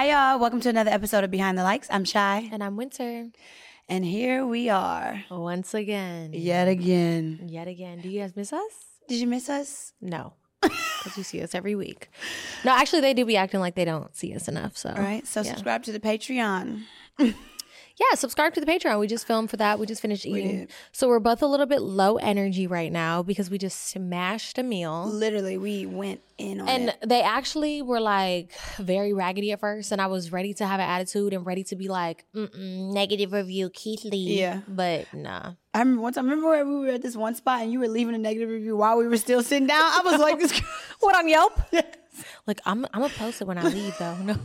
Hi, y'all. Welcome to another episode of Behind the Likes. I'm Chy. And I'm Winter. And here we are. Once again. Yet again. Yet again. Do you guys miss us? Did you miss us? No. Because you see us every week. No, actually, they do be acting like they don't see us enough. So, All right. So yeah. subscribe to the Patreon. Yeah, subscribe to the Patreon. We just filmed for that. We just finished eating. did. So, we're both a little bit low energy right now because we just smashed a meal. Literally, we went in on And it. they actually were like very raggedy at first, and I was ready to have an attitude and ready to be like, negative review, Keith Lee. Yeah. But nah. I remember once. I remember where we were at this one spot, and you were leaving a negative review while we were still sitting down. I was like, "This." What on Yelp? Like I'm I'm gonna post it when I leave though. No.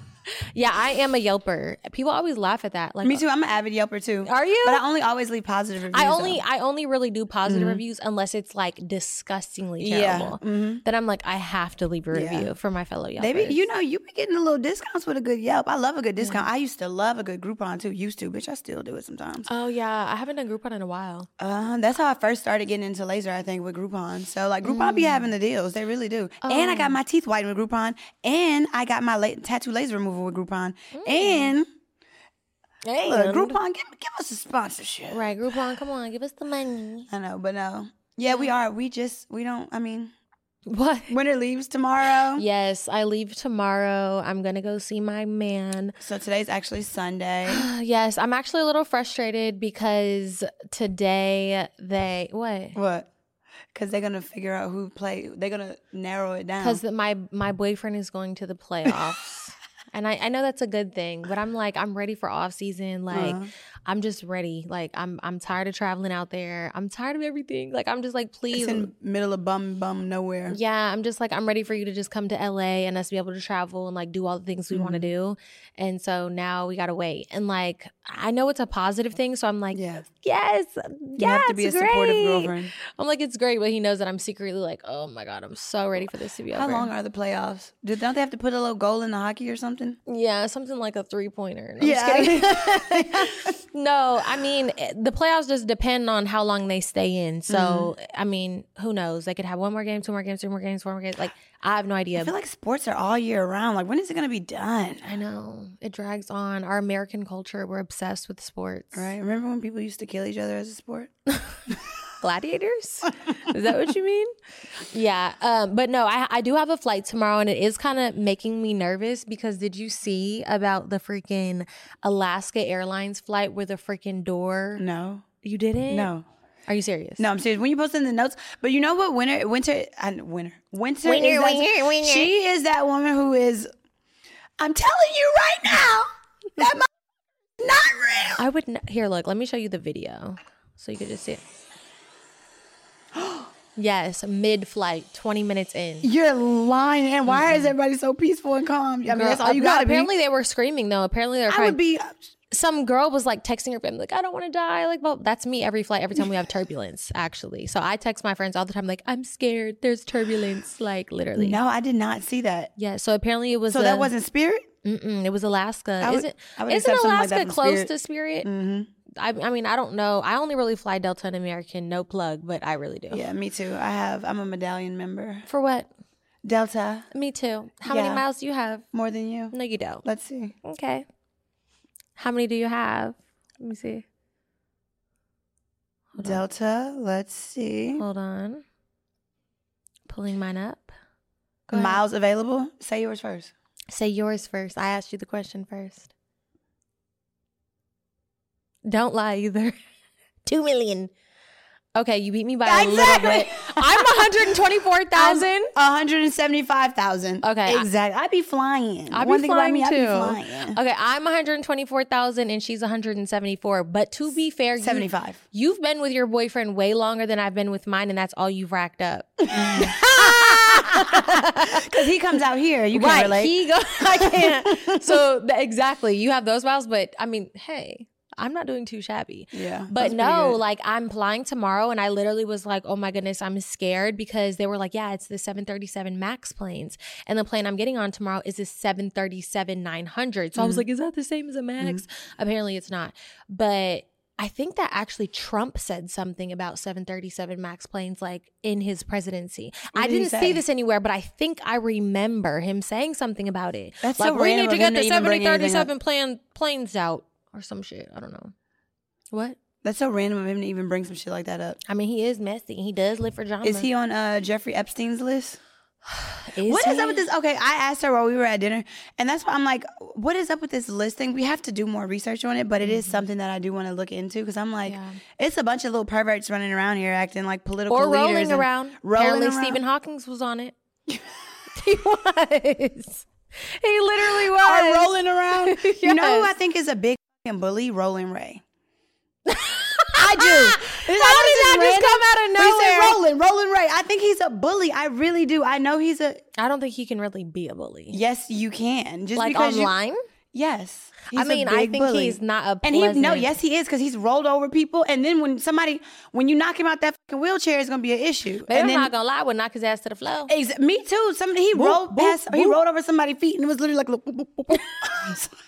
Yeah, I am a Yelper. People always laugh at that. Like Me too. I'm an avid Yelper too. Are you? But I only always leave positive reviews. I only though. I only really do positive reviews unless it's like disgustingly Yeah, terrible. mhm. Then I'm like I have to leave a Yeah. review for my fellow Yelpers. Maybe you know you be getting a little discounts with a good Yelp. I love a good discount. I used to love a good Groupon too. Used to, bitch. I still do it sometimes. Oh yeah, I haven't done Groupon in a while. Uh, that's how I first started getting into laser. I think with Groupon. So like Groupon be having the deals. They really do. And I got my teeth whitened with Groupon. And I got my la- tattoo laser removal with Groupon. Hmm. And Hey, look, Groupon, give give us a sponsorship. right? Groupon, come on, give us the money. I know, but no. Yeah, we are. We just we don't. I mean, What? winter leaves tomorrow. Yes, I leave tomorrow. I'm gonna go see my man. So today's actually Sunday. Yes, I'm actually a little frustrated because today they what? what? Because they're gonna figure out who play. They're gonna narrow it down. Because my my boyfriend is going to the playoffs, and I I know that's a good thing, but I'm like I'm ready for off season. Like Uh-huh. I'm just ready. Like I'm I'm tired of traveling out there. I'm tired of everything. Like I'm just like please. it's in middle of bum bum nowhere. yeah, I'm just like I'm ready for you to just come to LA and us be able to travel and like do all the things we want to Mm-hmm. do. And so now we gotta wait. And like I know it's a positive thing, so I'm like, Yeah. yes, Yes. You have to be a it's supportive great. girlfriend. I'm like, it's great, but he knows that I'm secretly like, oh my god, I'm so ready for this to be How over. How long are the playoffs? Do don't they have to put a little goal in the hockey or something? Yeah, something like a three pointer. No, kidding. no, I mean eh, the playoffs just depend on how long they stay in. So Mm-hmm. I mean, who knows? They could have one more game, two more games, three more games, four more games. Like I have no idea. I feel like sports are all year round. Like when is it gonna be done? I know it drags on. Our American culture, we're obsessed with sports. Right? Remember when people used to kill each other as a sport? Gladiators? is that what you mean? Yeah. Um, but no, I, I do have a flight tomorrow, and it is kind of making me nervous because did you see about the freaking Alaska Airlines flight where the freaking door? No. You didn't? No. Are you serious? No, I'm serious. When you post in the notes, but you know what? Winter, winter, I, winter, winter, Winter, is that- winter, winter. She is that woman who is. I'm telling you right now, that mo- not real. I would n- here. Look, let me show you the video so you could just see it. Yes, mid-flight, twenty minutes in. You're lying. And why is everybody so peaceful and calm? I mean, Girl, that's all you uh, got to be. Apparently, they were screaming though. Apparently, they were I would be. some girl was like texting her family, like, I don't want to die. Like, well, that's me every flight, every time we have turbulence, actually. So I text my friends all the time, like, I'm scared. There's turbulence. Like, literally. No, I did not see that. Yeah. So apparently it was. So that wasn't Spirit. Mm-mm, it was Alaska. Would- isn't I would isn't something like Alaska close Spirit. to Spirit? Mm-hmm. I, I mean, I don't know. I only really fly Delta and American, no plug, but I really do. Yeah, me too. I have. I'm a medallion member. For what? Delta Me too. How many miles do you have? more than you. No, you don't. Let's see. Okay. How many do you have? Let me see. Hold on. Delta. Let's see. Hold on. Pulling mine up. Go ahead. Miles available. Say yours first. Say yours first. I asked you the question first. Don't lie either. Two million. Okay, you beat me by a little Exactly. bit. I'm 124,000. 175,000. Okay, Exactly. I'd be flying. I'd be One thing flying me, I'd be too. flying. Okay, I'm 124,000 and she's 174. But to be fair, you, 75. you've been with your boyfriend way longer than I've been with mine, and that's all you've racked up. Because he comes out here. You right. relate. He go I can't. so exactly. You have those miles, but I mean, hey, I'm not doing too shabby. yeah. But no, like I'm flying tomorrow, and I literally was like, "Oh my goodness, I'm scared," because they were like, "Yeah, it's the 737 Max planes, and the plane I'm getting on tomorrow is a 737 900." So I was Mhm. like, "Is that the same as a Max?" Apparently, it's not. But I think that actually Trump said something about 737 Max planes like in his presidency. What I did didn't say? see this anywhere, but I think I remember him saying something about it. That's like so we need to get the to even bring anything 737 plan planes out or some shit. I don't know. What? That's so random of him to even bring some shit like that up. I mean, he is messy. He does live for drama. Is he on uh, Jeffrey Epstein's list? Is What is he? up with this? Okay, I asked her while we were at dinner, and that's why I'm like, what is up with this listing? We have to do more research on it, but it is something that I do want to look into because I'm like, Yeah. it's a bunch of little perverts running around here acting like political or rolling and around. rolling Apparently, around. Stephen Hawking's was on it. he was. He literally was. Are rolling around. You know who I think is a big fucking bully? Rolling Ray. I do. How did that just come out of We said nowhere? Rolling, Rolling Ray. I think he's a bully. I really do. I know he's a. I don't think he can really be a bully. Yes, you can. Just like because you- online. Yes. I He's a mean, I think bully. he's not a And he no, yes, he is because he's rolled over people. And then when somebody, when you knock him out that fucking wheelchair, it's gonna be an issue. Baby, I'm then, not gonna lie, I would knock his ass to the floor. Ex- me too. Somebody he rolled boop, past, he rolled over somebody's feet, and it was literally like.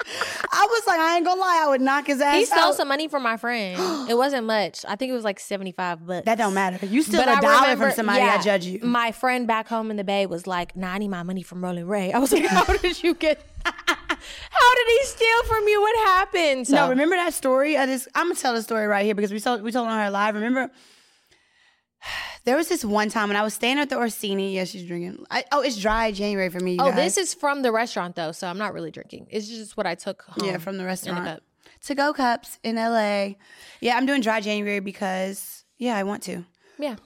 I was like, I ain't gonna lie, I would knock his ass He stole out. some money from my friend. it wasn't much. I think it was like 75 bucks. That don't matter. You still But a dollar remember- from somebody. yeah, I judge you. My friend back home in the Bay was like, "Nah, I need my money from Rolling Ray." I was like, "How did you get? How did he steal from you? What happened?" So, No, remember that story? I just, I'm gonna tell the story right here because we told we told on her live. Remember, there was this one time when I was staying at the Orsini. Yeah, she's drinking. I, oh, it's dry January for me. you Oh, guys. this is from the restaurant though, so I'm not really drinking. It's just what I took home. yeah from the restaurant. cup. To go cups in LA. Yeah, I'm doing dry January because yeah, I want to. Yeah.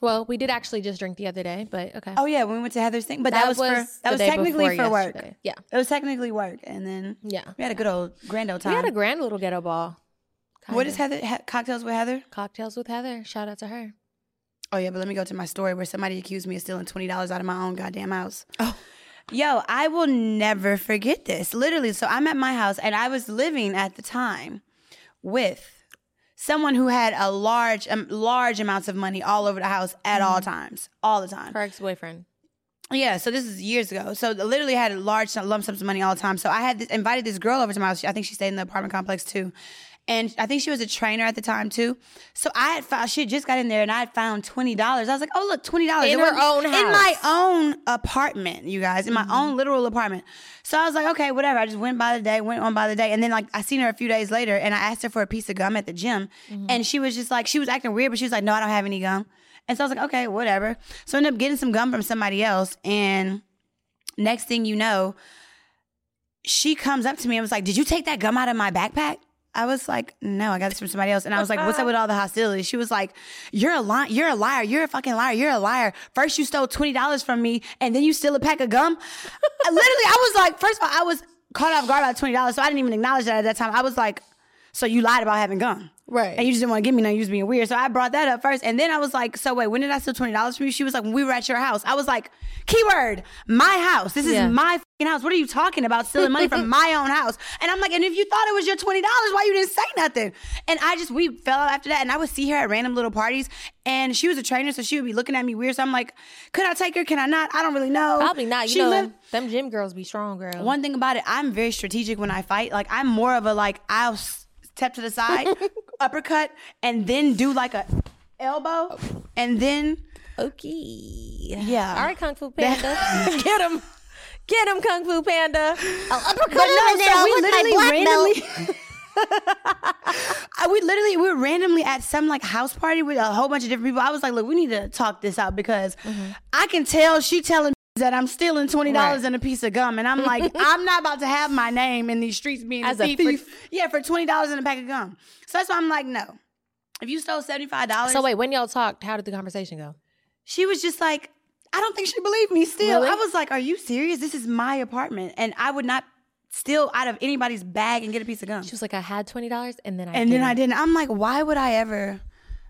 Well, we did actually just drink the other day, but okay. Oh yeah, when we went to Heather's thing, but that, was, for that was technically for work. Yeah. It was technically work, and then Yeah. we had a good old grand old time. We had a grand little ghetto ball. what Kinda. is Heather? Ha- cocktails with Heather? Cocktails with Heather. Shout out to her. Oh yeah, but let me go to my story where somebody accused me of stealing twenty dollars out of my own goddamn house. Oh. Yo, I will never forget this. Literally, so I'm at my house and I was living at the time with someone who had a large, um, large amounts of money all over the house at all Mm-hmm. times, all the time. Her ex boyfriend. Yeah, so this is years ago. So literally had large lump sums of money all the time. So I had this, invited this girl over to my house. I think she stayed in the apartment complex too. And I think she was a trainer at the time too. So I had found she had just got in there and I had found twenty dollars. I was like, oh look, twenty dollars In her own house. in my. Mm-hmm. own apartment, you guys, in my own literal apartment. So I was like, okay, whatever. I just went by the day, went on by the day, and then like I seen her a few days later, and I asked her for a piece of gum at the gym, Mm-hmm. and she was just like, she was acting weird, but she was like, no, I don't have any gum. And so I was like, okay, whatever. So I ended up getting some gum from somebody else, and next thing you know, she comes up to me and was like, Did you take that gum out of my backpack? I was like, no, I got this from somebody else. And I was like, what's up with all the hostility? She was like, you're a li- you're a liar. You're a fucking liar. You're a liar. First you stole $20 from me and then you steal a pack of gum. Literally, I was like, first of all, I was caught off guard by $20. So I didn't even acknowledge that at that time. I was like, so you lied about having gum. Right. And you just didn't want to give me none. You was being weird. So I brought that up first. And then I was like, so wait, when did I steal $20 from you? She was like, when we were at your house. I was like, keyword, my house. This is Yeah. my house. What are you talking about? Stealing money from my own house. And I'm like, and if you thought it was your $20, why you didn't say nothing? And I just, we fell out after that. And I would see her at random little parties. And she was a trainer, so she would be looking at me weird. So I'm like, could I take her? Can I not? I don't really know. Probably not. You She know, lived- them gym girls be strong, girl. one thing about it, I'm very strategic when I fight. Like I'm more of a like I'll step to the side, uppercut, and then do like a elbow, and then Okay. Yeah. All right, Kung Fu Panda. Get him. Get him, Kung Fu Panda. I'll uppercut but no, him and then so I'll we literally randomly. Uh, we literally we were randomly at some like house party with a whole bunch of different people. I was like, look, we need to talk this out because mm-hmm. I can tell she telling that I'm stealing twenty dollars Right. and a piece of gum, and I'm like, I'm not about to have my name in these streets being As a a thief. thief. For, yeah, for twenty dollars and a pack of gum. So that's why I'm like, no. If you stole seventy five dollars, So wait, when y'all talked, how did the conversation go? she was just like, I don't think she believed me still. Really? I was like, Are you serious? This is my apartment. And I would not steal out of anybody's bag and get a piece of gum. She was like, I had twenty dollars and then I and then didn't. I didn't. I'm like, why would I ever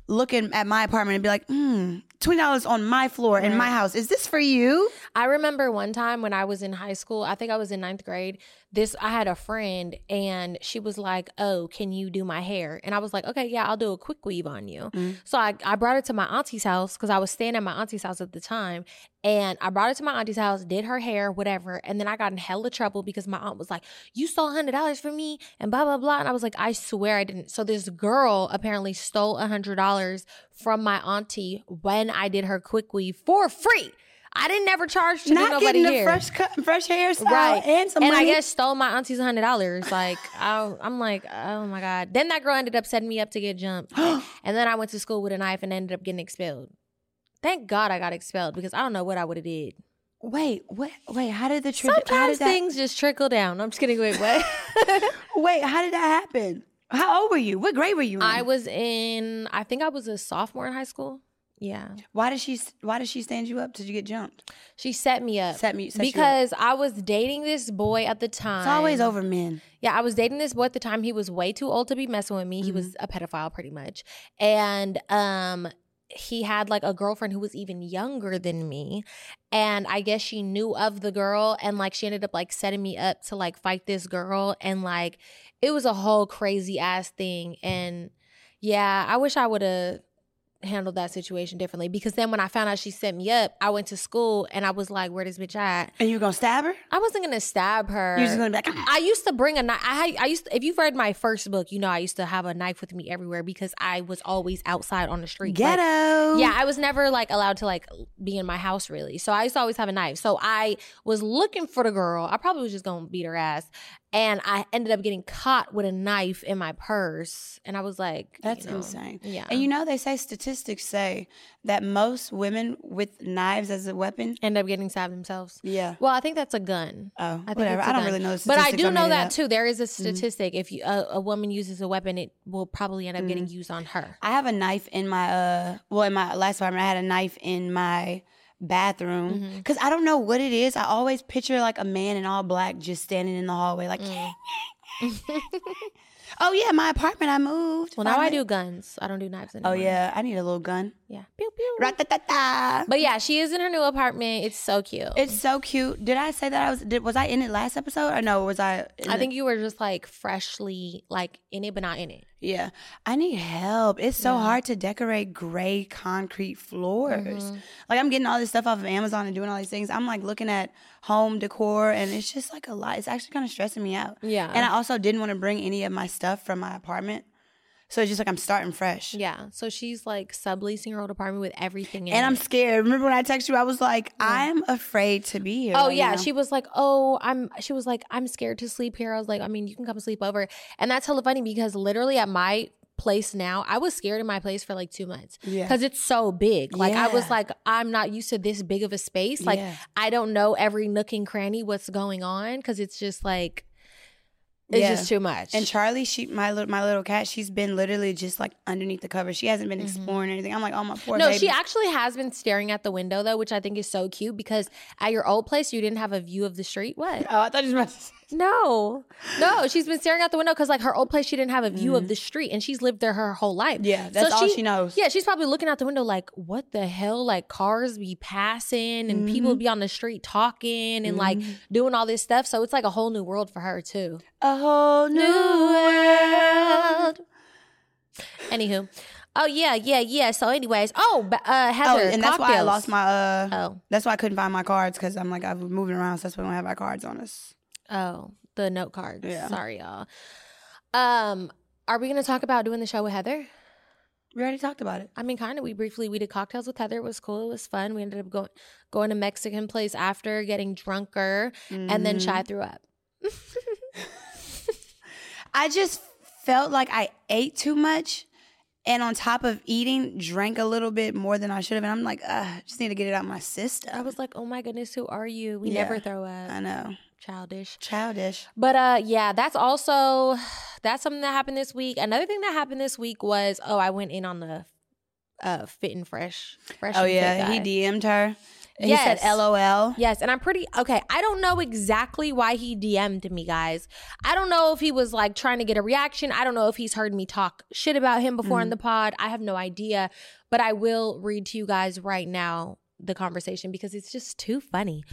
look in, at my apartment and be like, hmm, twenty dollars on my floor in my house. Is this for you? I remember one time when I was in high school, I think I was in ninth grade. This I had a friend and she was like, Oh, can you do my hair? And I was like, Okay, yeah, I'll do a quick weave on you. Mm. So I, I brought it to my auntie's house because I was staying at my auntie's house at the time. And I brought it to my auntie's house, did her hair, whatever. And then I got in hella trouble because my aunt was like, You stole hundred dollars from me and blah blah blah. And I was like, I swear I didn't. So this girl apparently stole a hundred dollars from my auntie when I did her quick weave for free. I didn't never charge to do Not nobody getting the hair. fresh cut, fresh hairstyle, Right. and some and money. I guess stole my auntie's hundred dollars. Like I, I'm like, oh my god. Then that girl ended up setting me up to get jumped, and then I went to school with a knife and ended up getting expelled. Thank God I got expelled because I don't know what I would have did. wait, what? Wait, how did the Sometimes did that? things just trickle down. I'm just kidding. Wait, what? Wait, how did that happen? How old were you? What grade were you in? I was in. I think I was a sophomore in high school. Yeah, why did she? Why did she stand you up? Did you get jumped? she set me up. Set me set you up. because I was dating this boy at the time. it's always over men. Yeah, I was dating this boy at the time. He was way too old to be messing with me. He was a pedophile pretty much. And um he had like a girlfriend who was even younger than me. And I guess she knew of the girl and like she ended up like setting me up to like fight this girl and like it was a whole crazy ass thing and yeah, I wish I would have handled that situation differently because then when I found out she set me up, I went to school and I was like, where this bitch at? And you were gonna stab her? I wasn't gonna stab her. You're just gonna be like, ah. I used to bring a knife. I I used to, if you've read my first book, you know I used to have a knife with me everywhere because I was always outside on the street. Like, ghetto. yeah, I was never like allowed to like be in my house really. So I used to always have a knife. So I was looking for the girl. I probably was just gonna beat her ass. And I ended up getting caught with a knife in my purse. And I was like, That's you know, insane. Yeah. And you know they say statistics say that most women with knives as a weapon. end up getting stabbed themselves. Yeah. Well, I think that's a gun. Oh, I think whatever. I don't gun. really know the But I do know that up. too. There is a statistic. If you, a, a woman uses a weapon, it will probably end up Mm-hmm. getting used on her. I have a knife in my uh well in my last apartment I had a knife in my bathroom Mm-hmm. because I don't know what it is. I always picture like a man in all black just standing in the hallway like. Mm. oh yeah, my apartment I moved. Well, now I finally. do guns. I don't do knives anymore. Oh yeah, I need a little gun. yeah. Pew pew. Ra-ta-ta-ta. But yeah, she is in her new apartment. It's so cute. It's so cute. Did I say that I was? Did, was I in it last episode or no? Was I? I the- think you were just like freshly like in it, but not in it. Yeah, I need help. It's so hard to decorate gray concrete floors. Mm-hmm. Like I'm getting all this stuff off of Amazon and doing all these things. I'm like looking at home decor, and it's just like a lot. It's actually kind of stressing me out. Yeah. and I also didn't want to bring any of my stuff from my apartment, so it's just like I'm starting fresh. Yeah. So she's like subleasing her old apartment with everything in And I'm scared. Remember when I texted you? I was like, I'm afraid to be here. Oh right yeah, now. she was like, "Oh, I'm." She was like, "I'm scared to sleep here." I was like, "I mean, you can come sleep over," and that's hella funny because literally at my place now, I was scared in my place for like two months Yeah. because it's so big. Like I was like, I'm not used to this big of a space. Like Yeah. I don't know every nook and cranny what's going on because it's just like it's Yeah. just too much. And Charlie, she my little my little cat, she's been literally just like underneath the cover. She hasn't been exploring anything. I'm like, oh my poor Mm-hmm. no, baby. she actually has been staring at the window though, which I think is so cute because at your old place you didn't have a view of the street. What? oh, I thought you were about to say. No, no, she's been staring out the window because like her old place, she didn't have a view of the street, and she's lived there her whole life. Mm-hmm. Yeah, that's all she knows. Yeah, she's probably looking out the window like, what the hell? Like cars be passing and people Mm-hmm. be on the street talking and like doing all this stuff. So it's like a whole new world for her too. A whole new world. Anywho, oh yeah, yeah, yeah. So, anyways, oh, uh, Oh, and that's why I lost my uh Oh, that's why I couldn't find my cards because I'm like I was moving around, so that's why we don't have our cards on us. Oh, the note cards. Yeah. Sorry, y'all. Um, are we gonna talk about doing the show with Heather? We already talked about it. I mean, kind of. We briefly we did cocktails with Heather. It was cool. It was fun. We ended up going going to Mexican place after, getting drunker, and then. Chy threw up. I just felt like I ate too much. And on top of eating, drank a little bit more than I should have. And I'm like, uh, I just need to get it out my system. I was like, "Oh my goodness, who are you? We Yeah. never throw up. I know. Childish." Childish. But uh, yeah, that's also that's something that happened this week. Another thing that happened this week was oh, I went in on the uh Fit and Fresh. Fresh. Oh and yeah, he. DM'd her. And He said Yes. LOL. Yes, and I'm pretty okay. I don't know exactly why he DM'd me, guys. I don't know if he was like trying to get a reaction. I don't know if he's heard me talk shit about him before in the pod. I have no idea, but I will read to you guys right now the conversation because it's just too funny.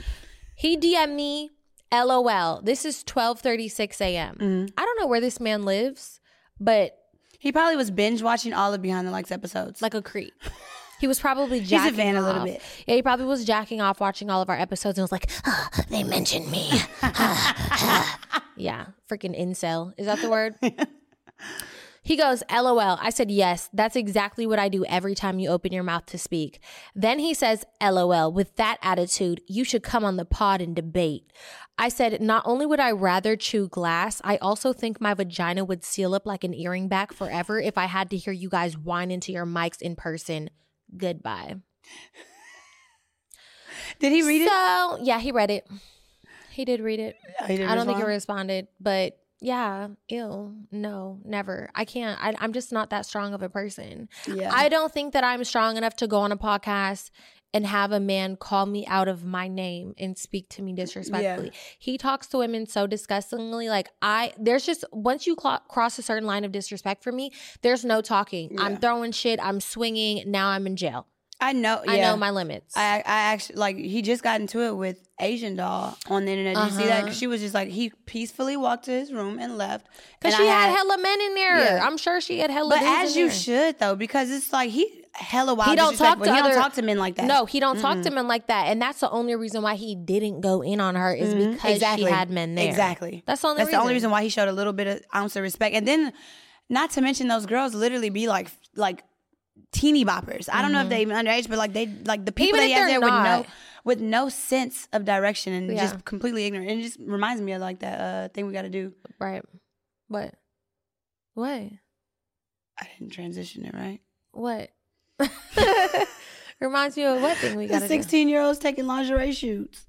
He DM'd me, LOL. This is 12:36 a.m. I don't know where this man lives, but He probably was binge watching all of Behind the Likes episodes. like a creep. He was probably jacking He's a fan a little off. bit. Yeah, he probably was jacking off watching all of our episodes and was like, "Ah, they mentioned me. yeah, freaking incel. Is that the word? He goes, LOL. I said, yes, that's exactly what I do every time you open your mouth to speak. Then he says, LOL, with that attitude, you should come on the pod and debate. I said, not only would I rather chew glass, I also think my vagina would seal up like an earring back forever if I had to hear you guys whine into your mics in person. Goodbye. Did he read it? So, yeah, he read it. He did read it. Oh, I don't think he responded, but yeah, ew, no, never. I can't. I, I'm just not that strong of a person. Yeah. I don't think that I'm strong enough to go on a podcast and have a man call me out of my name and speak to me disrespectfully. Yeah. He talks to women so disgustingly. Like I, there's just once you clo- cross a certain line of disrespect for me, there's no talking. I'm throwing shit. I'm swinging. Now I'm in jail. I know. Yeah. I know my limits. I, I actually like he just got into it with Asian doll on the internet. Did you see that? Uh-huh. 'Cause she was just like he peacefully walked to his room and left. Because And she I had, hella men in there. Yeah. I'm sure she had hella. But dudes as in you there. should though, because it's like he hella wild. He don't talk disrespectful. to He other- don't talk to men like that. No, he don't talk to men like that, and that's the only reason why he didn't go in on her is Mhm. because she had men there. Exactly. That's the only That's reason. the only reason why he showed a little bit of ounce of respect. And then, not to mention those girls literally be like like teeny boppers. I don't know if they even underage, but like they like the people Mm-hmm. Even that he if they're there with no with no sense of direction and Yeah. just completely ignorant. And it just reminds me of like that uh, thing we got to do. Right. What? What? I didn't transition it right. What? Reminds me of what thing we The got to do? sixteen year olds taking lingerie shoots.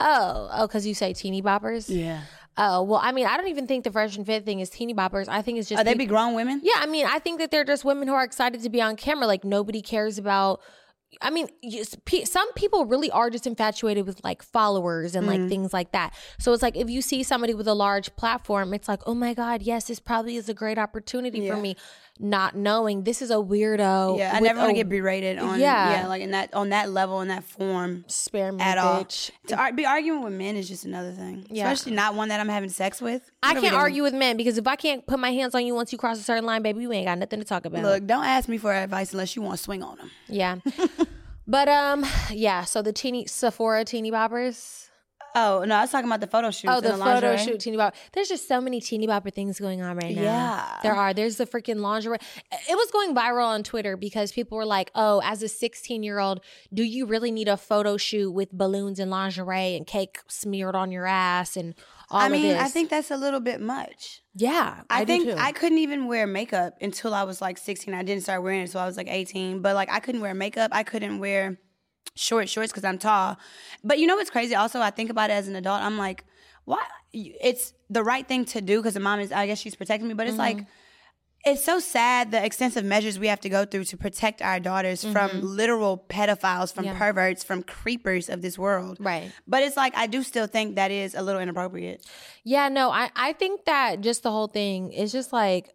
Oh, oh, because you say teeny boppers. Yeah. Oh, well, I mean, I don't even think the fresh and fit thing is teeny boppers. I think it's just Are they peop- be grown women? Yeah, I mean, I think that they're just women who are excited to be on camera. Like nobody cares about. I mean, some people really are just infatuated with like followers and Mm-hmm. like things like that. So it's like if you see somebody with a large platform, it's like, oh my god, yes, this probably is a great opportunity Yeah. for me. Not knowing this is a weirdo. Yeah, I never want to get berated on Yeah. yeah. like in that on that level in that form spare me, at all. To ar- be arguing with men is just another thing, Yeah. especially not one that I'm having sex with. I What we can't argue with men because if I can't put my hands on you once you cross a certain line, baby, you ain't got nothing to talk about. Look, don't ask me for advice unless you want to swing on them. Yeah. but um, yeah. So the teeny Sephora teeny boppers. Oh no, I was talking about the photo shoot. Oh, the photo shoot teeny bopper. There's just so many teeny bopper things going on right now. Yeah. there are. There's the freaking lingerie. It was going viral on Twitter because people were like, "Oh, as a 16 year old, do you really need a photo shoot with balloons and lingerie and cake smeared on your ass and all I of mean, this?" I think that's a little bit much. yeah, I, I, think. I couldn't even wear makeup until I was like 16. I didn't start wearing it until I was like 18. But like I couldn't wear makeup. I couldn't wear short shorts because I'm tall. But you know what's crazy? Also, I think about it as an adult. I'm like, why? It's the right thing to do because the mom is. I guess she's protecting me. But it's like. Mm-hmm. It's so sad the extensive measures we have to go through to protect our daughters from mm-hmm. literal pedophiles, from Yeah. perverts, from creepers of this world. right. But it's like I do still think that is a little inappropriate. Yeah, no, I, I think that just the whole thing is just like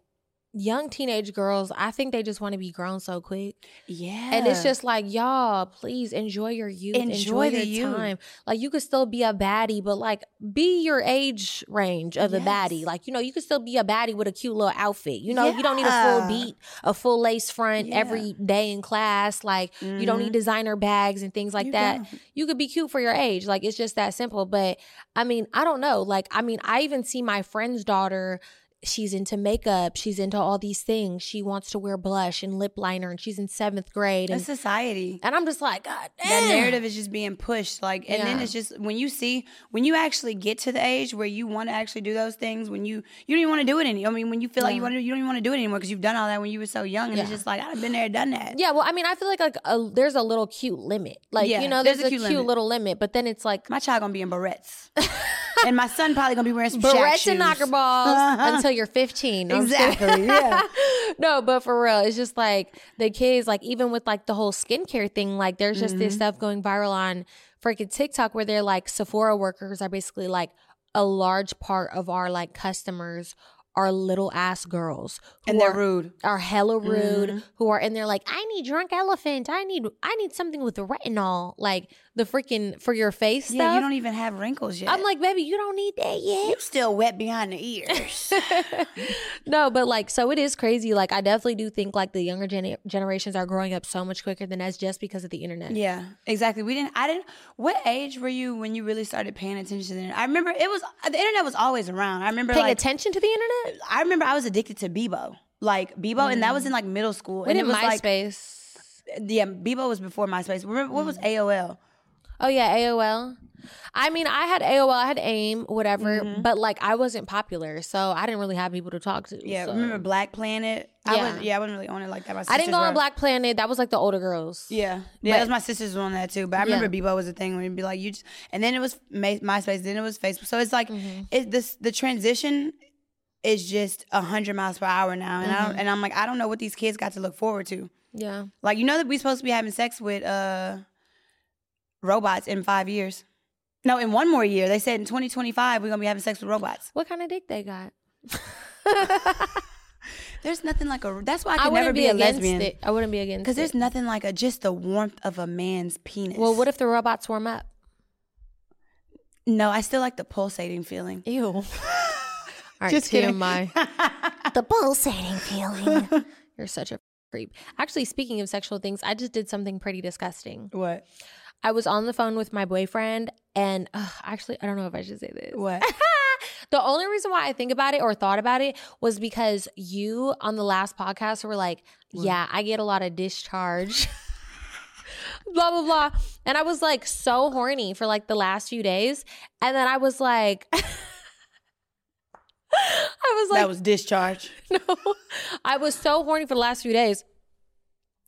young teenage girls, I think they just want to be grown so quick. Yeah. And it's just like, y'all, please enjoy your youth. Enjoy Enjoy, the your youth. time. Like you could still be a baddie, but like be your age range of a Yes. baddie. Like, you know, you could still be a baddie with a cute little outfit. You know, you don't need a full beat, a full lace front Yeah. every day in class. Like you don't need mm-hmm. designer bags and things like You that don't. you could be cute for your age. Like it's just that simple. But I mean, I don't know. Like, I mean, I even see my friend's daughter. She's into makeup. She's into all these things. She wants to wear blush and lip liner, and she's in seventh grade. And, society. and I'm just like, God, that damn. narrative is just being pushed like and then it's just when you see when you actually get to the age where you want to actually do those things when you you don't even want to do it anymore. i mean when you feel like you want to you don't even want to do it anymore because you've done all that when you were so young and it's just like i've been there done that Yeah, well, I mean, I feel like like a, there's a little cute limit. Like Yeah, you know, there's there's, a a, cute cute, limit. little limit, but then it's like my child gonna be in barrettes and my son probably gonna be wearing some Barrettes and knocker balls until you're 15. No, I'm just kidding. Exactly. Yeah. no, but for real, it's just like the kids, like even with like the whole skincare thing, like there's just Mm-hmm. this stuff going viral on freaking TikTok where they're like Sephora workers are basically like a large part of our like customers are little ass girls who and they're are, rude. are hella rude Mm-hmm. who are in there like I need drunk elephant I need I need something with retinol like the freaking for your face Yeah, stuff you don't even have wrinkles yet. I'm like baby you don't need that yet you still wet behind the ears. no, but like, so it is crazy. Like, I definitely do think like the younger gen- generations are growing up so much quicker than us just because of the internet. yeah, exactly. We didn't. I didn't. What age were you when you really started paying attention to the internet? I remember it was the internet was always around. I remember Paying like attention to the internet? I remember I was addicted to Bebo, like Bebo, and that was mm. in like middle school. We and it was like MySpace. yeah, Bebo was before MySpace. Remember what was mm. AOL? Oh, yeah, AOL. I mean, I had AOL, I had AIM, whatever, Mm-hmm. but like I wasn't popular, so I didn't really have people to talk to. Yeah, so. remember Black Planet? I Yeah. was, yeah, I wasn't really on it like that. My I didn't go on were. Black Planet. That was like the older girls. Yeah, yeah, But- that was my sisters were on that too. But I remember Bebo was a thing when it'd be like you, just, and then it was My- MySpace, then it was Facebook. So it's like Mm-hmm. it this the transition is just hundred miles per hour now, and I Mm-hmm. don't, and I'm like I don't know what these kids got to look forward to. Yeah. Like you know that we supposed to be having sex with uh robots in five years. No, in one more year. They said in 2025 we're gonna be having sex with robots. What kind of dick they got? There's nothing like a. That's why I I could wouldn't never be, be, a lesbian. it. I wouldn't be against Because there's nothing like a just the warmth of a man's penis. Well, what if the robots warm up? No, I still like the pulsating feeling. Ew. All right, Just kidding. TMI. the pulsating feeling. You're such a creep. Actually, speaking of sexual things, I just did something pretty disgusting. What? I was on the phone with my boyfriend, and ugh, actually, I don't know if I should say this. What? the only reason why I think about it or thought about it was because you on the last podcast were like, "Yeah, I get a lot of discharge." blah blah blah. And I was like so horny for like the last few days. And then I was like I was like that was discharge. no. I was so horny for the last few days.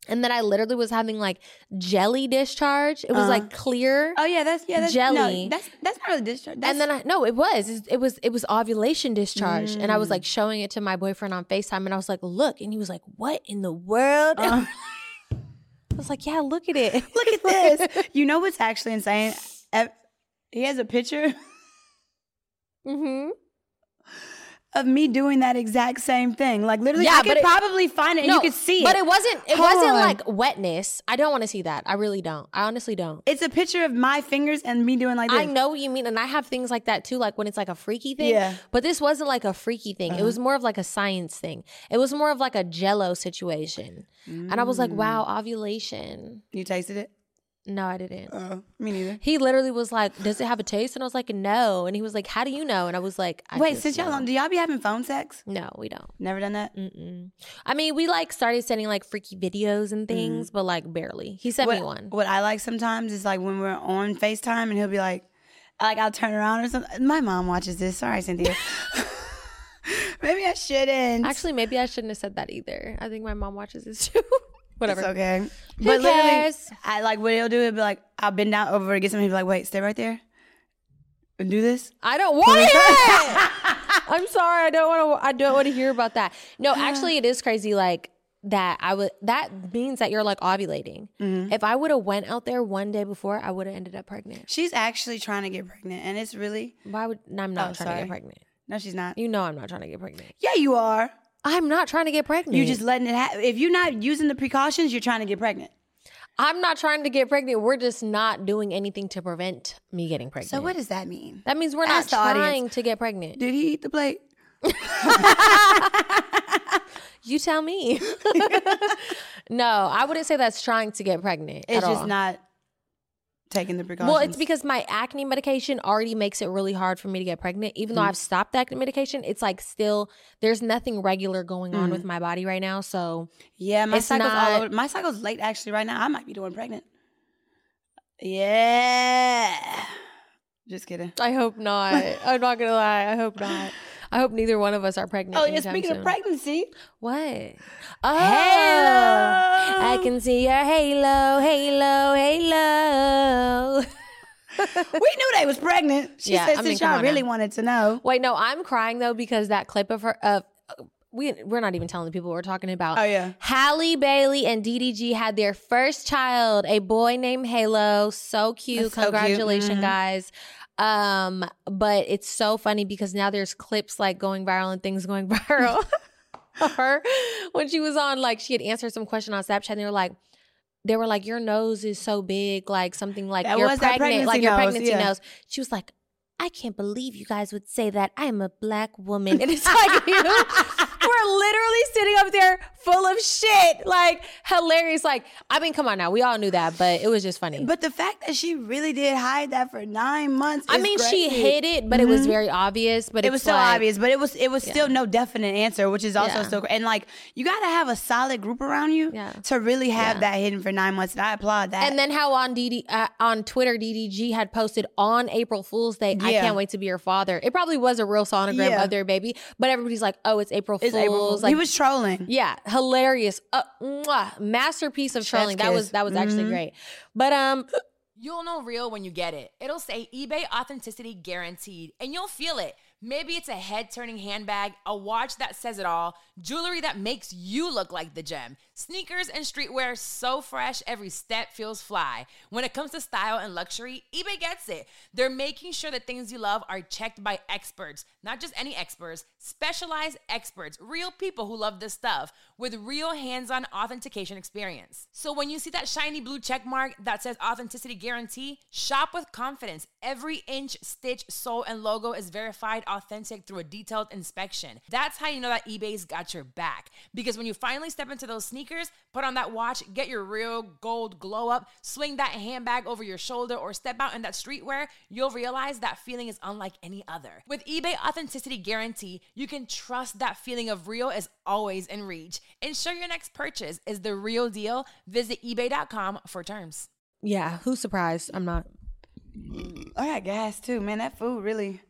And then I literally was having like jelly discharge. It was Uh-huh. like clear. Oh yeah, that's yeah, that's Jelly. No, that's that's not really discharge. That's, and then I no, it was. It- was it was ovulation discharge. And I was Mm. like showing it to my boyfriend on FaceTime and I was like, look. And he was like, What in the world? Uh. I was like, Yeah, look at it. look at this. you know what's actually insane? He has a picture hmm of me doing that exact same thing. Like literally, Yeah, I but could it- probably find it and you could see it. But it wasn't it Hold wasn't on. like wetness. I don't want to see that. I really don't. I honestly don't. it's a picture of my fingers and me doing like this. I know what you mean, and I have things like that too, like when it's like a freaky thing. Yeah. Uh-huh. But this wasn't like a freaky thing. It was more of like a science thing. It was more of like a jello situation. And I was like, Mm. wow, ovulation. You tasted it? No, I didn't. Uh, me neither. He literally was like, Does it have a taste? And I was like, No. And he was like, How do you know? And I was like, I Wait, since y'all don't, y'all be having phone sex? No, we don't. Never done that. Mm-mm. I mean, we like started sending like freaky videos and things, but like barely. He sent what, me one. What I like sometimes is like when we're on FaceTime and he'll be like, like I'll turn around or something. My mom watches this. Sorry, Cynthia. Maybe I shouldn't. Actually, maybe I shouldn't have said that either. I think my mom watches this too. Whatever. It's okay. Who but literally, cares? I like what he'll do. It'll be like, I'll bend down over to get something. He'll be like, wait, stay right there. And do this. I don't want it. I'm sorry. I don't want to. I don't want to hear about that. No, actually, it is crazy. Like that. I would. That means that you're like ovulating. Mm-hmm. If I would have went out there one day before, I would have ended up pregnant. She's actually trying to get pregnant, and it's really Why would? no, I'm not Oh, trying to get pregnant. no, she's not. You know, I'm not trying to get pregnant. Yeah, you are. I'm not trying to get pregnant. You're just letting it happen. If you're not using the precautions, you're trying to get pregnant. I'm not trying to get pregnant. We're just not doing anything to prevent me getting pregnant. So what does that mean? That means we're Ask not audience. trying to get pregnant. Did he eat the plate? You tell me. no, I wouldn't say that's trying to get pregnant. It's just all. not taking the precautions. Well, it's because my acne medication already makes it really hard for me to get pregnant. Even though Mm-hmm. I've stopped that medication, it's like still there's nothing regular going on Mm-hmm. with my body right now. So yeah, my cycle's not- all over. My cycle's late actually right now. I might be doing pregnant. Yeah. Just kidding. I hope not. I'm not gonna lie. I hope not. I hope neither one of us are pregnant. Oh yeah, speaking soon. of pregnancy, what? Oh, Halo. I can see your halo, halo, halo. we knew they was pregnant. She Yeah, said I mean, since y'all really now. wanted to know. Wait, no, I'm crying though because that clip of her of we we're not even telling the people we're talking about. Oh yeah. Halle Bailey and DDG had their first child, a boy named Halo. So cute. That's so cute. Congratulations, Mhm. guys. Um, but it's so funny because now there's clips like going viral and things going viral. her when she was on like she had answered some question on Snapchat and they were like they were like your nose is so big like something like That you're pregnant like pregnancy your pregnancy yeah. nose. She was like I can't believe you guys would say that. I am a black woman. And it's like you were literally sitting up there full of shit. Like hilarious. Like, I mean, come on now. We all knew that, but it was just funny. But the fact that she really did hide that for nine months. I mean, she hid it, but it was very obvious. But It was still like- obvious, but it was it was still no definite answer, which is also Yeah. still and like you got to have a solid group around you Yeah. to really have Yeah. that hidden for nine months, and I applaud that. And then how on DD uh, on Twitter, DDG had posted on April Fool's Day, I can't wait to be your father. It probably was a real sonogram Yeah. of their baby, but everybody's like, oh, it's April Fool's. April Fool's. Like, he was trolling. yeah, hilarious, uh, mwah, masterpiece of trolling. That was that was actually Mhm. great. But um, You'll know real when you get it. It'll say eBay authenticity guaranteed, and you'll feel it. Maybe it's a head turning handbag, a watch that says it all, jewelry that makes you look like the gem, sneakers and streetwear so fresh every step feels fly. When it comes to style and luxury, eBay gets it. They're making sure that things you love are checked by experts, not just any experts, specialized experts, real people who love this stuff with real hands on authentication experience. So when you see that shiny blue check mark that says authenticity guarantee, shop with confidence. Every inch, stitch, sole, and logo is verified authentic through a detailed inspection. That's how you know that eBay's got your back. Because when you finally step into those sneakers, put on that watch, get your real gold glow up, swing that handbag over your shoulder, or step out in that streetwear, you'll realize that feeling is unlike any other. With eBay Authenticity Guarantee, you can trust that feeling of real is always in reach. Ensure your next purchase is the real deal. Visit eBay.com for terms. yeah, who's surprised? I'm not. Mm, I got gas too, man. That food really.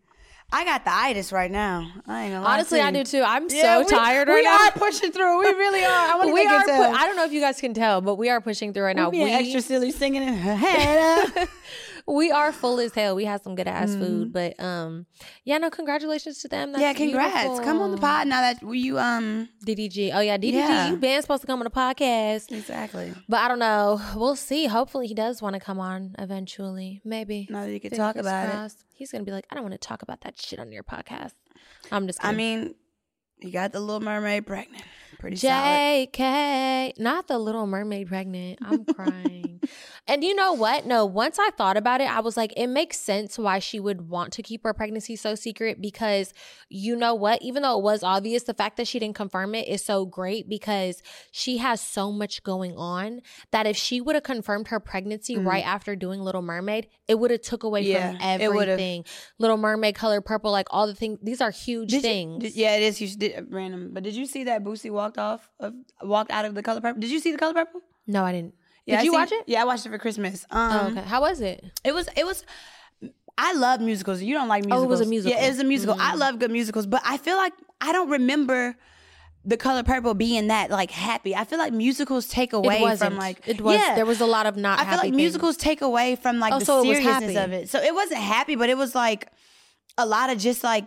I got the itis right now. I ain't gonna lie Honestly, I do too. I'm Yeah, so we- tired right we now. are pushing through. We really are. I want to we are. Pu- I don't know if you guys can tell, but we are pushing through right now. being We extra silly singing in her head. we are full as hell. We had some good ass food, but um, yeah, no, congratulations to them. That's yeah, congrats. Come on the pod now that you um DDG. Oh yeah, DDG. Yeah. You been supposed to come on the podcast, exactly. but I don't know. We'll see. Hopefully, he does want to come on eventually. Maybe. Now that you can talk about it. He's gonna be like, I don't want to talk about that shit on your podcast. I'm just. I mean, you got the Little Mermaid pregnant. Pretty solid. JK, not the Little Mermaid pregnant. I'm crying. and you know what? No, once I thought about it, I was like, it makes sense why she would want to keep her pregnancy so secret because you know what? Even though it was obvious, the fact that she didn't confirm it is so great because she has so much going on that if she would have confirmed her pregnancy mm-hmm. right after doing Little Mermaid, it would have took away. Yeah, from everything. Little Mermaid, color purple, like all the things. These are huge Did you- things. did- yeah, it is huge. Did, random. But did you see that Boosie walked off of walked out of the color purple? Did you see the color purple? no, I didn't. Yeah, Did I you seen- watch it? Yeah, I watched it for Christmas. Um, Oh, okay. How was it? It was it was I love musicals. You don't like musicals. Oh, it was a musical. Yeah, it was a musical. I love good musicals, but I feel like I don't remember the color purple being that like happy. I feel like musicals take away it from like it was. Yeah. There was a lot of not. I feel like things. musicals take away from like Oh, the so it seriousness happy. of it. So it wasn't happy, but it was like a lot of just like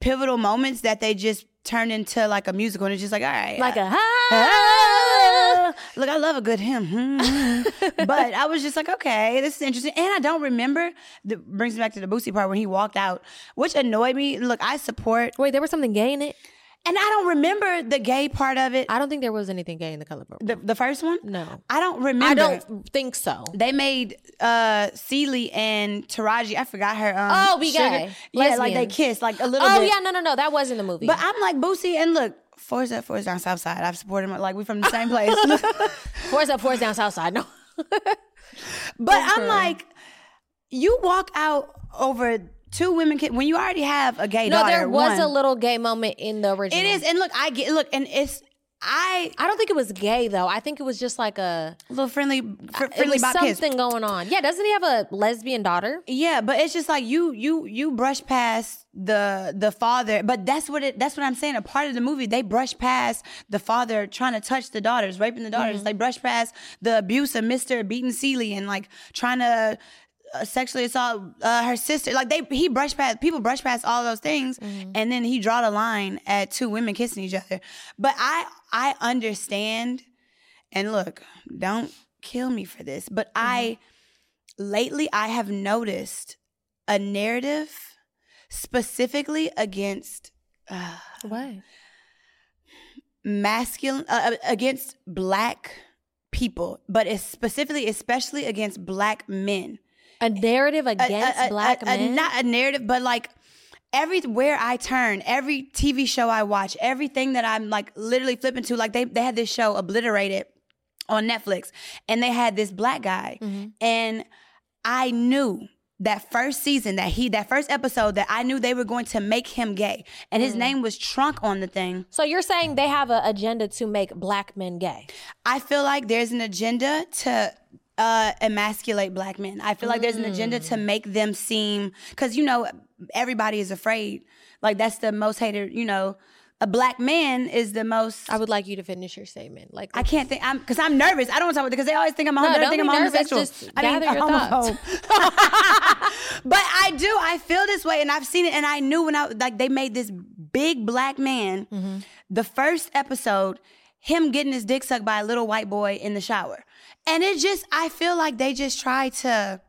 pivotal moments that they just turned into like a musical, and it's just like all right, like a ah. Look, I love a good hymn, Hmm. but I was just like, okay, this is interesting, and I don't remember. That brings me back to the Boosie part when he walked out, which annoyed me. Look, I support, Wait, there was something gay in it. And I don't remember the gay part of it. I don't think there was anything gay in the color purple. The, the first one, No, I don't remember. I don't think so. They made uh Celie and Taraji. I forgot her. Um, Oh, we sugar- gay. Yeah, like they kissed, like a little bit. Oh bit. yeah, no, no, no, that was in the movie. But I'm like Boosie, and look, four's up, four's down South Side. I've supported him. Like we from the same place. fours up, fours down, south side. No, But I'm like, you walk out over two women ki- when you already have a gay no, daughter. No, there was one. a little gay moment in the original. It is, and look, I get look, and it's I I don't think it was gay though. I think it was just like a little friendly, fr- it friendly kiss. something going on. Yeah, doesn't he have a lesbian daughter? Yeah, but it's just like you you you brush past the the father, but that's what it that's what I'm saying. A part of the movie, they brush past the father trying to touch the daughters, raping the daughters. Mm-hmm. They brush past the abuse of Mister beating Celie and like trying to sexually assault uh, her sister. Like they, he brushed past people brush past all those things, and then he draw the line at two women kissing each other. But I, I understand, and look, don't kill me for this, but I, lately, I have noticed a narrative specifically against uh, What? masculine uh, against black people, but it's specifically, especially against black men. A narrative against a- a- black a- men. not a narrative, but like everywhere I turn, every TV show I watch, everything that I'm like literally flipping to, like they they had this show Obliterated on Netflix, and they had this black guy, Mm-hmm. and I knew that first season that he that first episode that I knew they were going to make him gay, and Mm. his name was Trunk on the thing. so you're saying they have an agenda to make black men gay? I feel like there's an agenda to uh, emasculate black men. I feel like there's an agenda to Mm. make them seem because you know everybody is afraid. Like that's the most hated. You know, a black man is the most. I would like you to finish your statement. Like I can't think. I'm because I'm nervous. I don't want to talk about because they always think I'm. No, they don't think be I'm nervous. homosexual. Just gather your thoughts. but I do. I feel this way, and I've seen it, and I knew when I like they made this big black man. Mm-hmm. The first episode, him getting his dick sucked by a little white boy in the shower, and it just I feel like they just try to.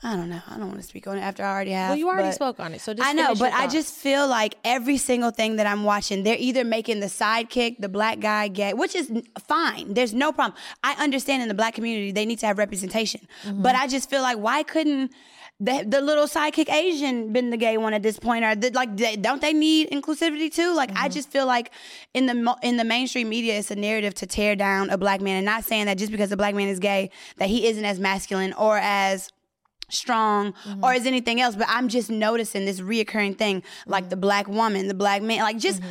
I don't know. I don't want to speak on it after I already have. well, you already spoke on it, so just I know, but I just feel like every single thing that I'm watching, they're either making the sidekick, the black guy gay, which is fine. There's no problem. I understand in the black community they need to have representation, Mm-hmm. but I just feel like why couldn't the, the little sidekick Asian been the gay one at this point? Or the, like, they, don't they need inclusivity too? Like, Mm-hmm. I just feel like in the in the mainstream media, it's a narrative to tear down a black man, and not saying that just because a black man is gay that he isn't as masculine or as strong Mm-hmm. or as anything else, but I'm just noticing this reoccurring thing, like Mm-hmm. the black woman, the black man, like just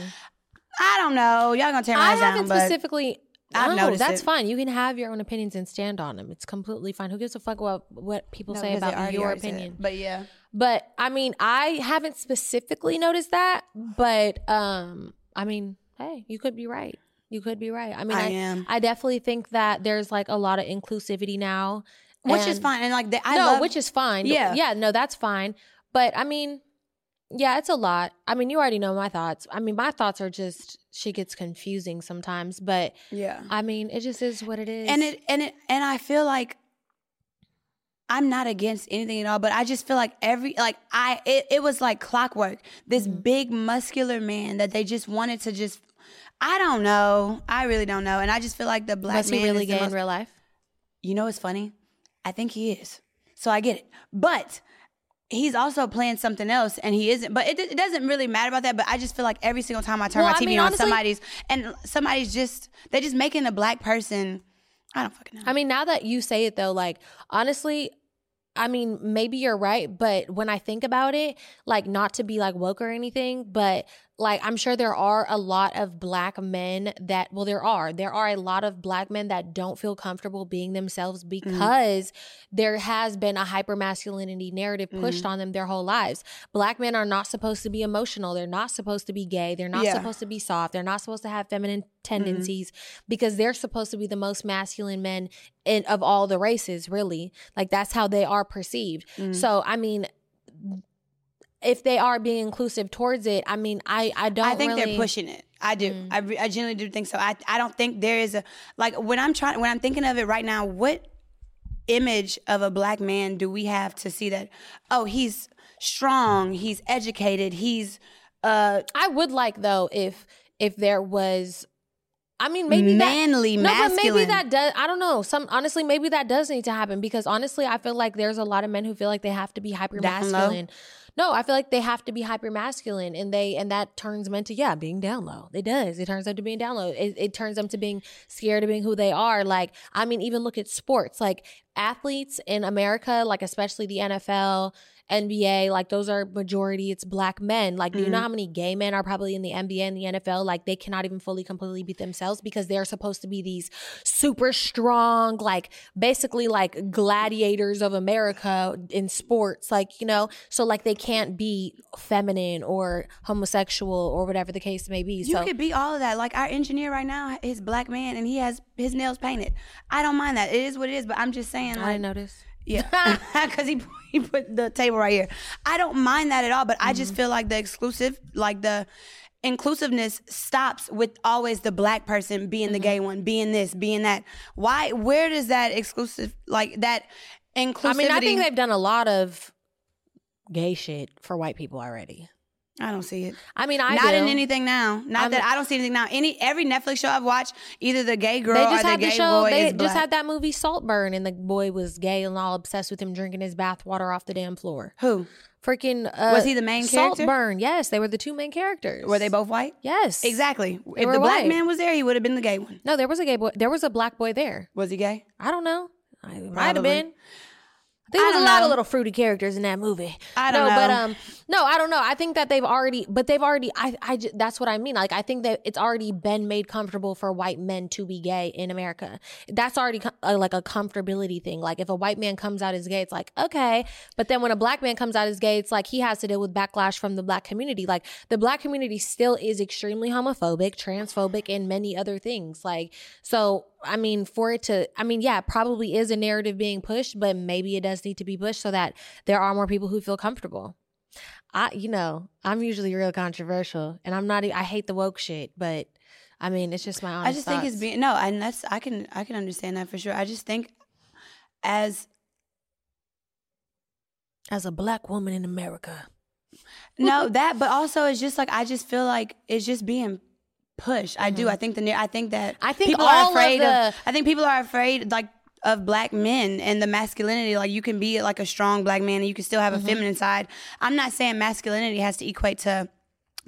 I don't know. Y'all gonna tear my I down, haven't but specifically. I've no, noticed that's it. fine. You can have your own opinions and stand on them. It's completely fine. Who gives a fuck what what people No, say about your said it. opinion? But yeah, But I mean, I haven't specifically noticed that. But um, I mean, hey, you could be right. You could be right. I mean, I I, am. I definitely think that there's like a lot of inclusivity now, which is fine. And like, the, I no, love, which is fine. Yeah. yeah, no, that's fine. But I mean, yeah, it's a lot. I mean, you already know my thoughts. I mean, my thoughts are just she gets confusing sometimes. But yeah. I mean, it just is what it is. and it and it and I feel like I'm not against anything at all, but I just feel like every like I it, it was like clockwork. This Mm-hmm. big muscular man that they just wanted to just I don't know. I really don't know. And I just feel like the black was man really is gay in real life? You know what's funny? I think he is. So I get it. But he's also playing something else and he isn't. But it, it doesn't really matter about that. But I just feel like every single time I turn Well, my I TV mean, on, honestly- somebody's and somebody's just they're just making a black person. I don't fucking know. I mean, now that you say it though, like honestly, I mean, maybe you're right, but when I think about it, like not to be like woke or anything, but like I'm sure there are a lot of black men that well there are. There are a lot of black men that don't feel comfortable being themselves mm-hmm. because there has been a hyper masculinity narrative pushed mm-hmm. on them their whole lives. Black men are not supposed to be emotional. They're not supposed to be gay. They're not Yeah. supposed to be soft. They're not supposed to have feminine mm-hmm. tendencies because they're supposed to be the most masculine men in of all the races, really. Like that's how they are perceived. Mm. So, I mean, if they are being inclusive towards it, I mean, I I don't I think really, Mm. they're pushing it. I do. I, re- I genuinely do think so. I I don't think there is a like when I'm trying when I'm thinking of it right now. What image of a black man do we have to see that? Oh, he's strong. He's educated. He's uh I would like though if if there was I mean maybe manly, that, No, but maybe that does I don't know. Some honestly maybe that does need to happen because honestly I feel like there's a lot of men who feel like they have to be hyper masculine. No, I feel like they have to be hyper masculine and they and that turns men to yeah, being down low. It does. It turns them to being down low. It, it turns them to being scared of being who they are. Like I mean even look at sports. Like athletes in America, like especially the NFL, NBA, like those are majority it's black men. Like do you know mm-hmm. how many gay men are probably in the NBA and the NFL? Like they cannot even fully completely be themselves because they're supposed to be these super strong, like basically like gladiators of America in sports. Like, you know, so like they can't be feminine or homosexual or whatever the case may be. You so could be all of that. Like our engineer right now is black man and he has his nails painted. I don't mind that. It is what it is. But I'm just saying, I like didn't notice. Yeah, because he he put the table right here. I don't mind that at all, but I just mm-hmm. feel like the exclusive, like the inclusiveness stops with always the black person being the gay mm-hmm. one, being this, being that. Why? Where does that exclusive, like that inclusivity? I mean, I think they've done a lot of gay shit for white people already. I don't see it. I mean, I not do. in anything now. Not I'm- that I don't see anything now. Any every Netflix show I've watched, either the gay girl They or just the had gay the show. boy They just black. had that movie Saltburn, and the boy was gay and all obsessed with him drinking his bath water off the damn floor. Who Freaking uh, Was he the main character? Saltburn. Yes, they were the two main characters. were they both white? Yes, Exactly. They if the black white. man was there, he would have been the gay one. No, there was a gay boy. There was a black boy there. Was he gay? I don't know. I might have been. I think I there was a lot know. of little fruity characters in that movie. I don't no, but um, no, I don't know. I think that they've already, but they've already. I, I, that's what I mean. Like, I think that it's already been made comfortable for white men to be gay in America. That's already co- uh, like a comfortability thing. Like, if a white man comes out as gay, it's like okay, but then when a black man comes out as gay, it's like he has to deal with backlash from the black community. Like, the black community still is extremely homophobic, transphobic, and many other things. Like, so I mean, for it to, I mean, yeah, probably is a narrative being pushed, but maybe it does need to be pushed so that there are more people who feel comfortable. I, you know, I'm usually real controversial, and I'm not. I hate the woke shit, but I mean, it's just my honest. I just think it's thoughts. being no, and that's I can I can understand that for sure. I just think as as a black woman in America. no that, but also it's just like I just feel like it's just being pushed. I do. I think the ne- I think that Mm-hmm. I think people all are of afraid of, I think people are afraid like of black men and the masculinity. Like you can be like a strong black man and you can still have a Mm-hmm. feminine side. I'm not saying masculinity has to equate to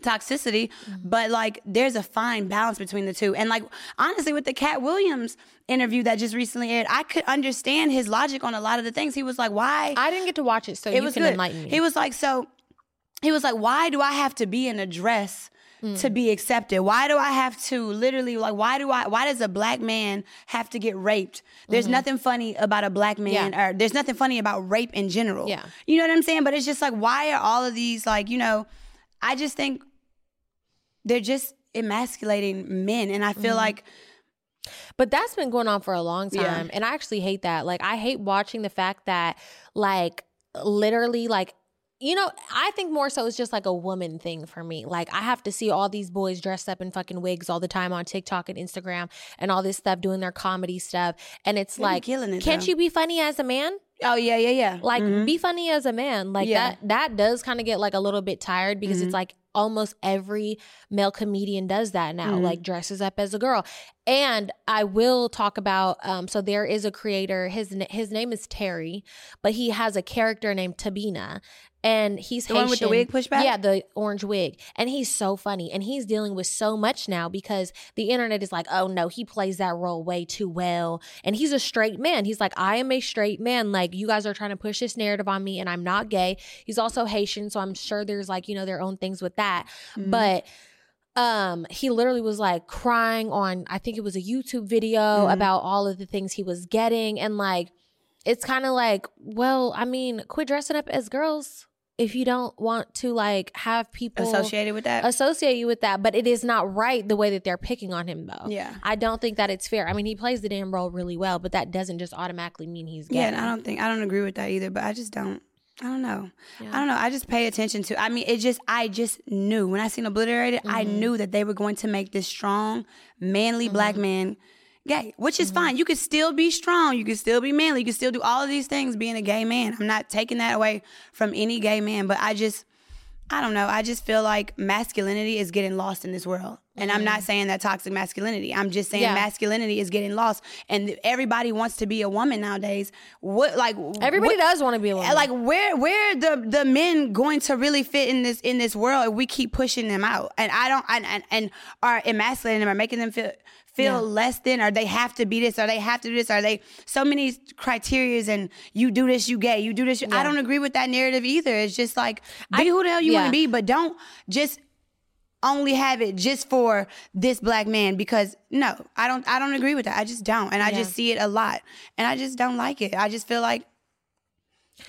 toxicity, Mm-hmm. but like there's a fine balance between the two. And like honestly, with the Katt Williams interview that just recently aired, I could understand his logic on a lot of the things. He was like, "Why?" I didn't get to watch it, so it you was can good. enlighten me. He was like, "So," he was like, "Why do I have to be in a dress?" Mm. To be accepted, why do I have to literally like? Why do I? Why does a black man have to get raped? There's nothing funny about a black man, Mm-hmm. Yeah. or there's nothing funny about rape in general. Yeah. you know what I'm saying. But it's just like, why are all of these like, you know? I just think they're just emasculating men, and I Mm-hmm. feel like But that's been going on for a long Yeah. time. And I actually hate that. Like, I hate watching the fact that, like, literally, like, you know, I think more so it's just like a woman thing for me. Like, I have to see all these boys dressed up in fucking wigs all the time on TikTok and Instagram and all this stuff doing their comedy stuff. And it's They be like, killing it, can't though. you be funny as a man? oh yeah, yeah, yeah, Like, Mhm. be funny as a man. Like, Yeah. that, that does kind of get like a little bit tired because Mm-hmm. it's like, almost every male comedian does that now Mhm. like dresses up as a girl and i will talk about um so there is a creator his his name is terry but he has a character named tabina and he's The one with the Haitian. wig pushback. yeah the orange wig. And he's so funny. And he's dealing with so much now because the internet is like oh no he plays that role way too well. And he's a straight man. He's like i am a straight man. Like you guys are trying to push this narrative on me and i'm not gay. He's also haitian so i'm sure there's like you know their own things with that. Mhm. but um he literally was like crying on i think it was a youtube video Mhm. about all of the things he was getting. And like it's kind of like well i mean quit dressing up as girls if you don't want to like have people associated with that. associate you with that but it is not right the way that they're picking on him though yeah. i don't think that it's fair i mean he plays the damn role really well but that doesn't just automatically mean he's gay Yeah, and I don't think I don't agree with that either. But I just don't. I don't know. Yeah. I don't know. I just pay attention to. I mean, it just. I just knew when I seen obliterated. I Mm-hmm. knew that they were going to make this strong, manly black Mm-hmm. man gay, which is fine. You could still be strong. You could still be manly. You could still do all of these things being a gay man. I'm not taking that away from any gay man, but I just. I don't know. I just feel like masculinity is getting lost in this world. And I'm not saying that toxic masculinity. I'm just saying Mm-hmm. Yeah. masculinity is getting lost. And everybody wants to be a woman nowadays. What like everybody what- does want to be a woman like where where the the men going to really fit in this in this world if we keep pushing them out and i don't and and, and are emasculating them or making them feel feel Yeah. less than or they have to be this or they have to do this or they so many criterias and you do this you gay you do this you, i don't agree with that narrative either. It's just like be who the hell you want to be but don't just only have it just for this black man because no i don't i don't agree with that. I just don't and i Yeah. just see it a lot and i just don't like it. I just feel like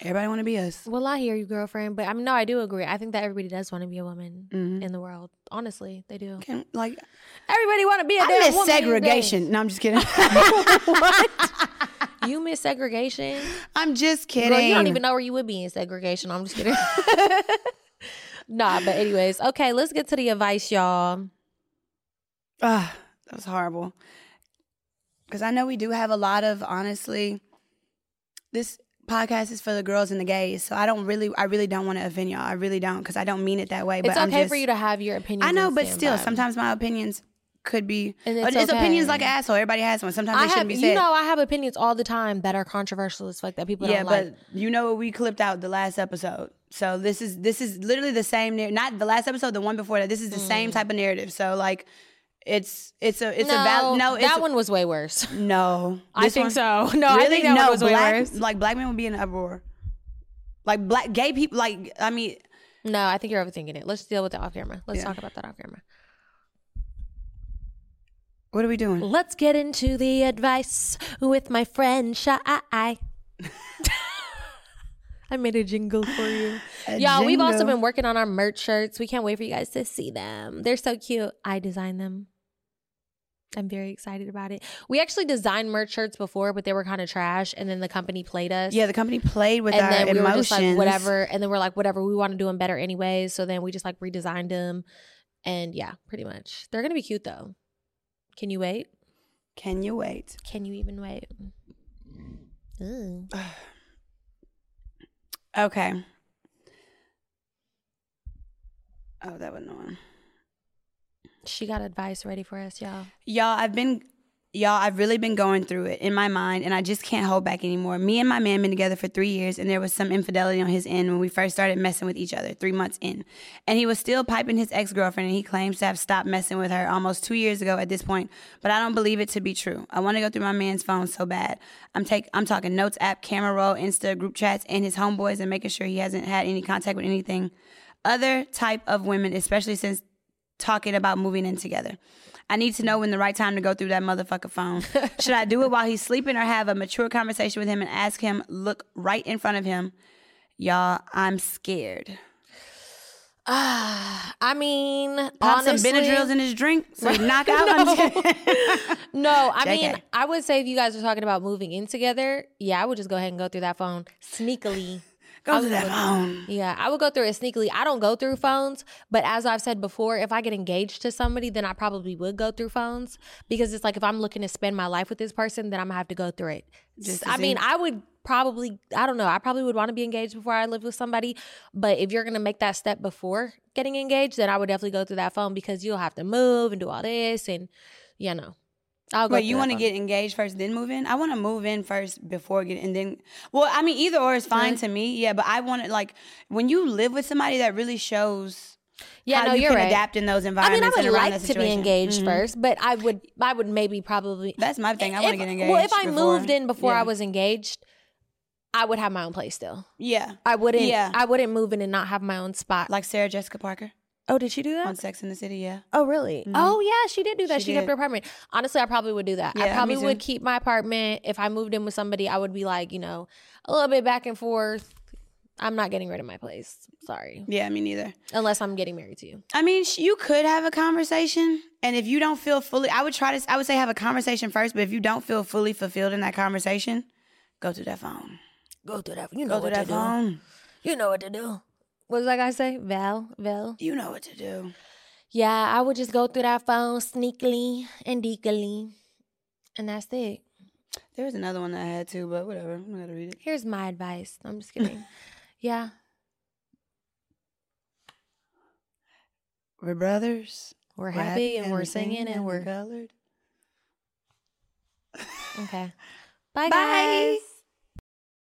everybody want to be us Well, I hear you, girlfriend, but I mean, no, I do agree. I think that everybody does want to be a woman Mm-hmm. in the world. Honestly, they do. Can, like Everybody want to be a I damn miss woman segregation. No, I'm just kidding. you miss segregation? I'm just kidding. Girl, you don't even know where you would be in segregation. I'm just kidding. nah, but anyways, okay, let's get to the advice, y'all. Ah, that was horrible. Because I know we do have a lot of honestly. This podcast is for the girls and the gays, so I don't really, I really don't want to offend y'all. I really don't, because I don't mean it that way. But It's I'm okay just, for you to have your opinion. I know, but still, sometimes my opinions could be. And It's, it's opinions like an asshole. Everybody has one. Sometimes I they have, shouldn't be said. you know, I have opinions all the time that are controversial as fuck that people yeah, but like. you know what we clipped out the last episode. So this is this is literally the same. Not the last episode, the one before that. This is the same mm. type of narrative. So like, it's it's a it's no, a val- no. It's that one was way worse. No, I think one- so. No, I think that no, one was way worse. Like black men would be in an uproar. Like black gay people. Like I mean, No, I think you're overthinking it. Let's deal with it off camera. Let's Yeah. talk about that off camera. what are we doing? Let's get into the advice with my friend Chy. I made a jingle for you. Y'all, we've also been working on our merch shirts. We can't wait for you guys to see them. They're so cute. I designed them. I'm very excited about it. We actually designed merch shirts before, but they were kind of trash. And then the company played us. Yeah, the company played with and our then we emotions. were just like, whatever. And then we're like, whatever. We want to do them better anyways. So then we just like redesigned them. And yeah, pretty much. They're going to be cute though. Can you wait? Can you wait? Can you even wait? Ooh. Okay. Oh, that was annoying. She got advice ready for us, y'all. Y'all, I've been y'all, I've really been going through it in my mind and I just can't hold back anymore. Me and my man been together for three years and there was some infidelity on his end when we first started messing with each other, three months in. And he was still piping his ex-girlfriend and he claims to have stopped messing with her almost two years ago at this point. But I don't believe it to be true. I want to go through my man's phone so bad. I'm take I'm talking notes app, camera roll, Insta, group chats, and his homeboys and making sure he hasn't had any contact with anything. Other type of women, especially since talking about moving in together. I need to know when the right time to go through that motherfucker phone. Should I do it while he's sleeping or have a mature conversation with him and ask him, look right in front of him? Y'all, I'm scared. Ah, I mean, Pop honestly, some Benadryls in his drink so he knock out. I'm. No, I JK. mean, I would say if you guys are talking about moving in together, yeah, I would just go ahead and go through that phone sneakily. Go through that phone. Yeah, I would go through it sneakily. I don't go through phones, but as I've said before, if I get engaged to somebody, then I probably would go through phones because it's like if I'm looking to spend my life with this person, then I'm gonna have to go through it. Just I mean. I would probably, I don't know, I probably would want to be engaged before I live with somebody. But if you're gonna make that step before getting engaged, then I would definitely go through that phone because you'll have to move and do all this, and you know, I'll go. Wait, you want to get engaged first, then move in? I want to move in first before getting, and then. Well, I mean, either or is fine Really? to me. Yeah, but I want to like when you live with somebody that really shows. Yeah, how no, you you're can right. adapt in those environments. I mean. I would like to be engaged Mhm. first, but I would, I would maybe probably. That's my thing. I want to get engaged. Well, if I before- moved in before I was engaged, I would have my own place still. Yeah, I wouldn't. Yeah. I wouldn't move in and not have my own spot. like Sarah Jessica Parker oh, did she do that? on Sex in the City. Yeah, Oh, really? Mhm. Oh, yeah, she did do that. She She, kept her apartment. Honestly, I probably would do that. Yeah, I probably would keep my apartment. If I moved in with somebody, I would be like, you know, a little bit back and forth. I'm not getting rid of my place. Sorry. yeah, me neither. Unless I'm getting married to you. I mean, you could have a conversation, and if you don't feel fully, I would try to. I would say have a conversation first, but if you don't feel fully fulfilled in that conversation, go to that phone. Go through that. You know Go what to that phone. You know what to do. What does that guy say? Val? Val? You know what to do. Yeah, I would just go through that phone sneakily and deekily. And that's it. There was another one that I had too, but whatever. I'm not gonna read it. Here's my advice. I'm just kidding. yeah. We're brothers. We're happy and we're singing and we're colored. okay. Bye, Bye. guys.